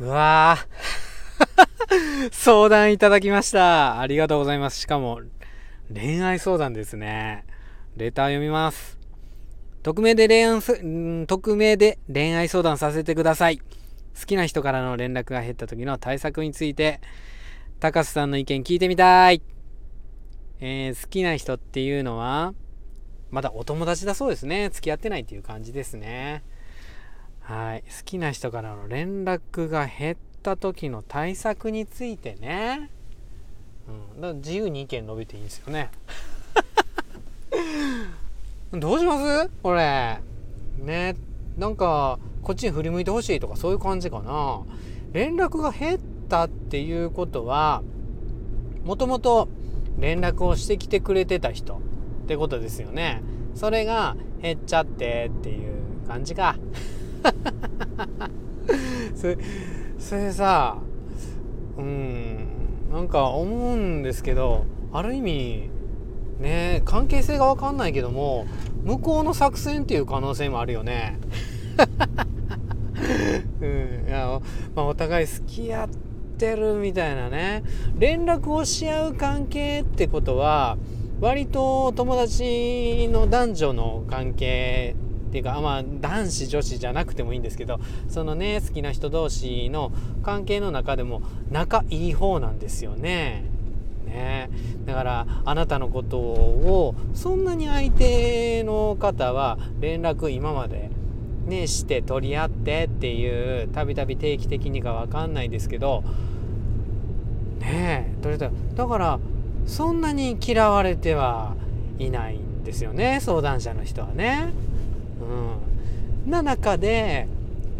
うわー。相談いただきました。ありがとうございます。しかも恋愛相談ですね。レター読みます。匿名で恋愛匿名で恋愛相談させてください。好きな人からの連絡が減った時の対策について高須さんの意見聞いてみたい、えー、好きな人っていうのはまだお友達だそうですね。付き合ってないっていう感じですね。はい。好きな人からの連絡が減った時の対策についてね、うん、だから自由に意見述べていいんですよね。どうします？これ。ね。なんかこっちに振り向いてほしいとかそういう感じかな。連絡が減ったっていうことはもともと連絡をしてきてくれてた人。ってことですよね。それが減っちゃってっていう感じか。それそれさうんなんか思うんですけどある意味ね関係性が分かんないけども向こうの作戦っていう可能性もあるよね。うん、いやまあ、お互い好き合ってるみたいなね連絡をし合う関係ってことは割と友達の男女の関係ていうか、まあ、男子女子じゃなくてもいいんですけどそのね好きな人同士の関係の中でも仲いい方なんですよね。ねだからあなたのことをそんなに相手の方は連絡今までねして取り合ってっていうたびたび定期的にか分かんないですけどねえ取れただからそんなに嫌われてはいないんですよね相談者の人はね。うん、な中で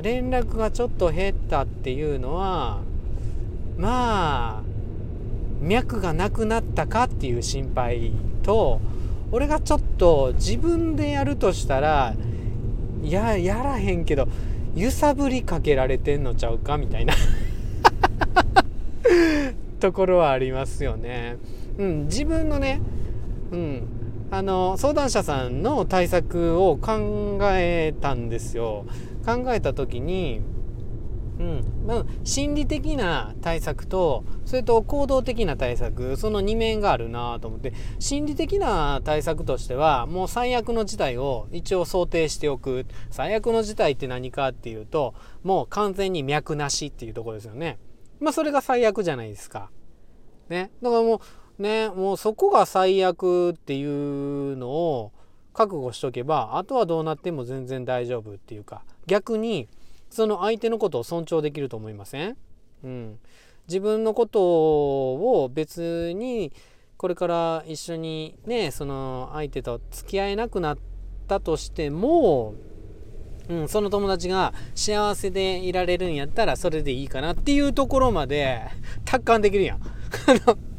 連絡がちょっと減ったっていうのはまあ脈がなくなったかっていう心配と俺がちょっと自分でやるとしたらいややらへんけど揺さぶりかけられてんのちゃうかみたいなところはありますよね。うん、自分のね、うん、あの相談者さんの対策を考えたんですよ。考えた時に、うんまあ、心理的な対策とそれと行動的な対策その2面があるなと思って心理的な対策としてはもう最悪の事態を一応想定しておく最悪の事態って何かっていうともう完全に脈なしっていうところですよね。まあそれが最悪じゃないですか。ね。だからもうねもうそこが最悪っていうのを覚悟しとけばあとはどうなっても全然大丈夫っていうか逆にその相手のことを尊重できると思いません、うん、自分のことを別にこれから一緒にねその相手と付き合えなくなったとしても、うん、その友達が幸せでいられるんやったらそれでいいかなっていうところまで達観できるやん。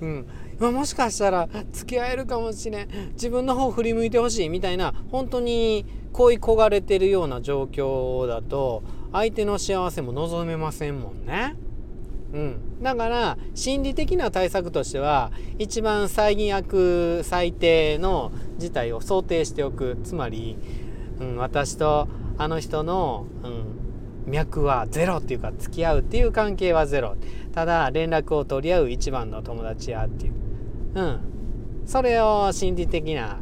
うん、まあ、もしかしたら付き合えるかもしれん。自分の方振り向いてほしいみたいな本当に恋焦がれてるような状況だと相手の幸せも望めませんもんね。うん、だから心理的な対策としては一番最悪最低の事態を想定しておく。つまり、うん、私とあの人の、うん、脈はゼロっていうか付き合うっていう関係はゼロ。ただ連絡を取り合う一番の友達やっていう。うん。それを心理的な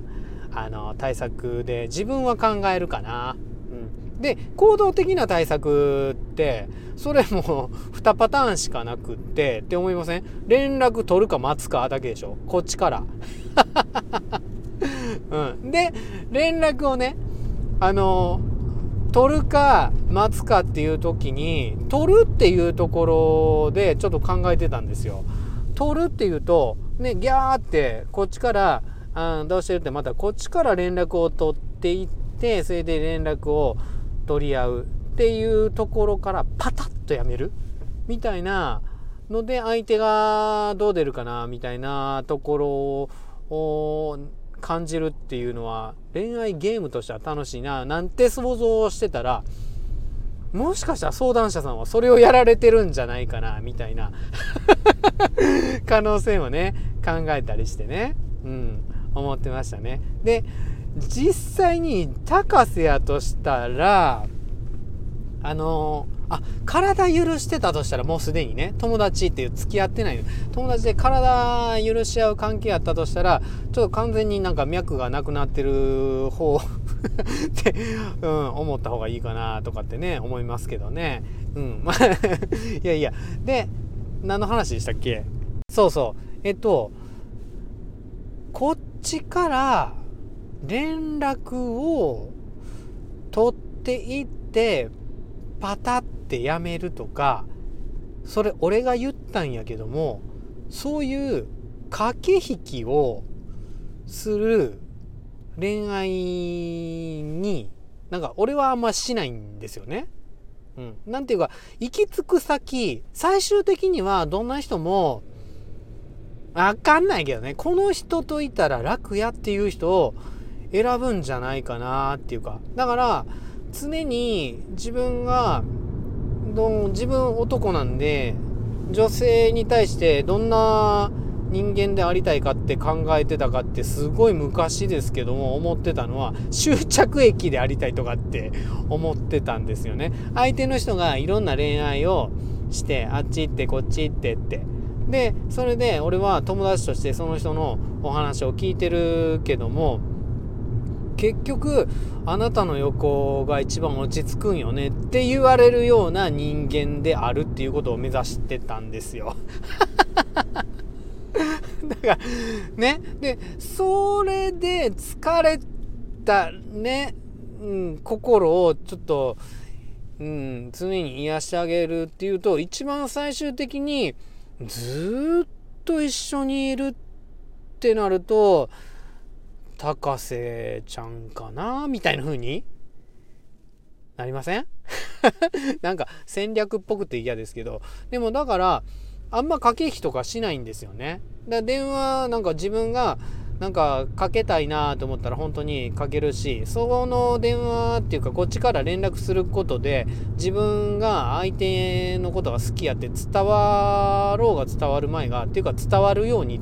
あの対策で自分は考えるかな、うん、で行動的な対策ってそれも2パターンしかなくってって思いません？連絡取るか待つかだけでしょ？こっちから。うん、で連絡をねあの取るか待つかっていう時に取るっていうところでちょっと考えてたんですよ。取るっていうとねギャーってこっちからあどうしてるってまたこっちから連絡を取っていってそれで連絡を取り合うっていうところからパタッとやめるみたいなので相手がどう出るかなみたいなところを感じるっていうのは恋愛ゲームとしては楽しいななんて想像してたらもしかしたら相談者さんはそれをやられてるんじゃないかなみたいな可能性もね考えたりしてね、うん、思ってましたね。で実際に高瀬やとしたらあのー、あ体許してたとしたらもうすでにね友達っていう付き合ってない。友達で体許し合う関係やったとしたらちょっと完全になんか脈がなくなってる方 って、うん、思った方がいいかなとかってね思いますけどね。うん。ま あいやいや。で何の話でしたっけ？そうそう。えっとこっちから連絡を取っていってパタってやめるとかそれ俺が言ったんやけどもそういう駆け引きをする恋愛になんか俺はあんましないんですよね。うん、なんていうか行き着く先最終的にはどんな人もわかんないけどね。この人といたら楽やっていう人を選ぶんじゃないかなっていうか。だから常に自分がど自分男なんで女性に対してどんな人間でありたいかって考えてたかってすごい昔ですけども思ってたのは終着駅でありたいとかって 思ってたんですよね。相手の人がいろんな恋愛をしてあっち行ってこっち行ってって。でそれで俺は友達としてその人のお話を聞いてるけども結局あなたの横が一番落ち着くんよねって言われるような人間であるっていうことを目指してたんですよ。だからねでそれで疲れたね、うん、心をちょっと、うん、常に癒してあげるっていうと一番最終的にずっと一緒にいるってなると高瀬ちゃんかなみたいな風に？なりません？なんか戦略っぽくて嫌ですけど。でもだからあんま駆け引きとかしないんですよね。だ電話なんか自分がなんかかけたいなと思ったら本当にかけるしその電話っていうかこっちから連絡することで自分が相手のことが好きやって伝わろうが伝わる前がっていうか伝わるように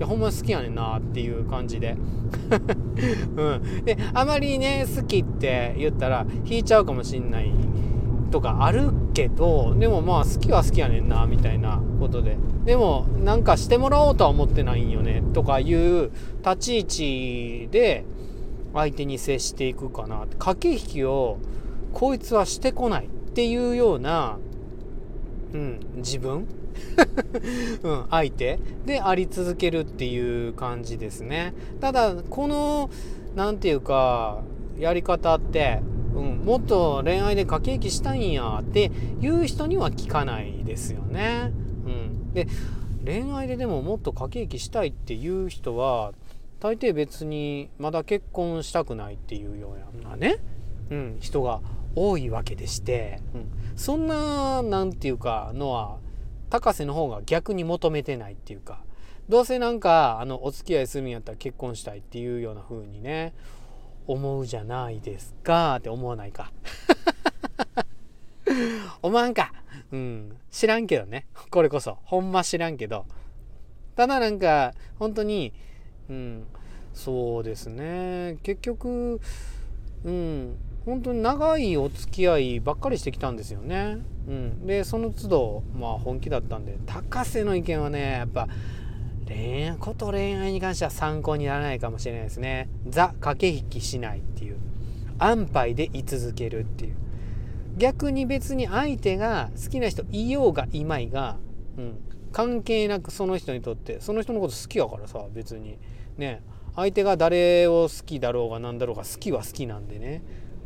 いやほんま好きやねんなっていう感じで。うん、であまりね好きって言ったら引いちゃうかもしんないとかあるけどでもまあ好きは好きやねんなみたいなことで。でもなんかしてもらおうとは思ってないんよねとかいう立ち位置で相手に接していくかな駆け引きをこいつはしてこないっていうような、うん、自分？うん、相手であり続けるっていう感じですね。ただこの何て言うかやり方ってうん、もっと恋愛で駆け引きしたいんやっていう人には聞かないですよね。うん、で恋愛ででももっと駆け引きしたいっていう人は大抵別にまだ結婚したくないっていうようなね、うん、人が多いわけでして、うん、そんな何て言うかのは高瀬の方が逆に求めてないっていうかどうせなんかあのお付き合いするんやったら結婚したいっていうような風にね思うじゃないですかって思わないか。思わんか。うん。知らんけどね。これこそ。ほんま知らんけど。ただなんか本当にうん。そうですね。結局うん本当に長いお付き合いばっかりしてきたんですよね。うん、でその都度まあ本気だったんで高瀬の意見はねやっぱ恋愛こと恋愛に関しては参考にならないかもしれないですね。ザ駆け引きしないっていう。安牌で居続けるっていう。逆に別に相手が好きな人いようがいまいが、うん、関係なくその人にとってその人のこと好きやからさ別に。ね。相手が誰を好きだろうが何だろうが好きは好きなんでね、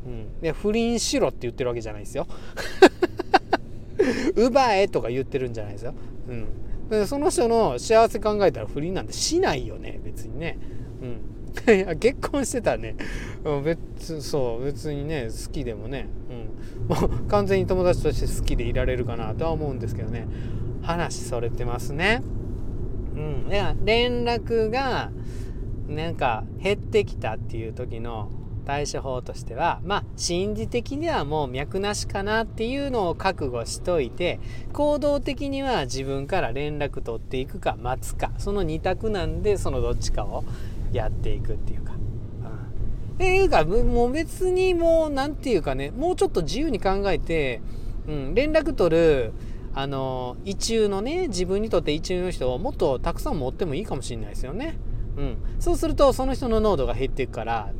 うん、で不倫しろって言ってるわけじゃないですよ。奪えとか言ってるんじゃないですよ、うん、でその人の幸せ考えたら不倫なんてしないよね別にね。うん。結婚してたらね別そう別にね好きでもね、うん、も う完全に友達として好きでいられるかなとは思うんですけどね。話それてますね。うん。連絡がなんか減ってきたっていう時の対処法としてはまあ心理的にはもう脈なしかなっていうのを覚悟しといて行動的には自分から連絡取っていくか待つかその2択なんでそのどっちかをやっていくっていうか、えいうかもう別にもう何て言うかねもうちょっと自由に考えて、うん、連絡取るあの意中のね自分にとって意中の人をもっとたくさん持ってもいいかもしれないですよね。うん、そうするとその人の濃度が減っていくから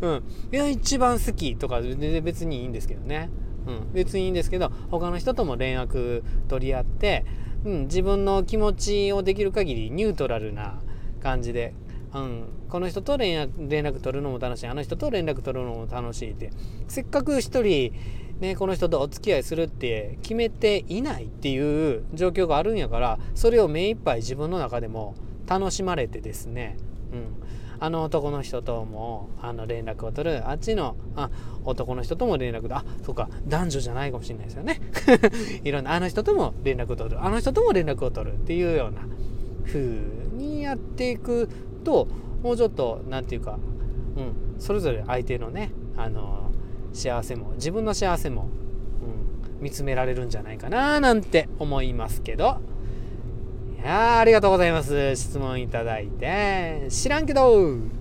うん、いや一番好きとか全然別にいいんですけどね、うん、別にいいんですけど他の人とも連絡取り合って、うん、自分の気持ちをできる限りニュートラルな感じで、うん、この人と連絡取るのも楽しい。あの人と連絡取るのも楽しいって。せっかく一人ね、この人とお付き合いするって決めていないっていう状況があるんやからそれを目いっぱい自分の中でも楽しまれてですね、うん、あの男の人ともあの連絡を取る。あっちのあ男の人とも連絡あそうか男女じゃないかもしれないですよね。いろんなあの人とも連絡を取る。あの人とも連絡を取るっていうような風にやっていくともうちょっと何て言うか、うん、それぞれ相手のねあの幸せも自分の幸せも、うん、見つめられるんじゃないかななんて思いますけど。あありがとうございます。質問いただいて。知らんけど。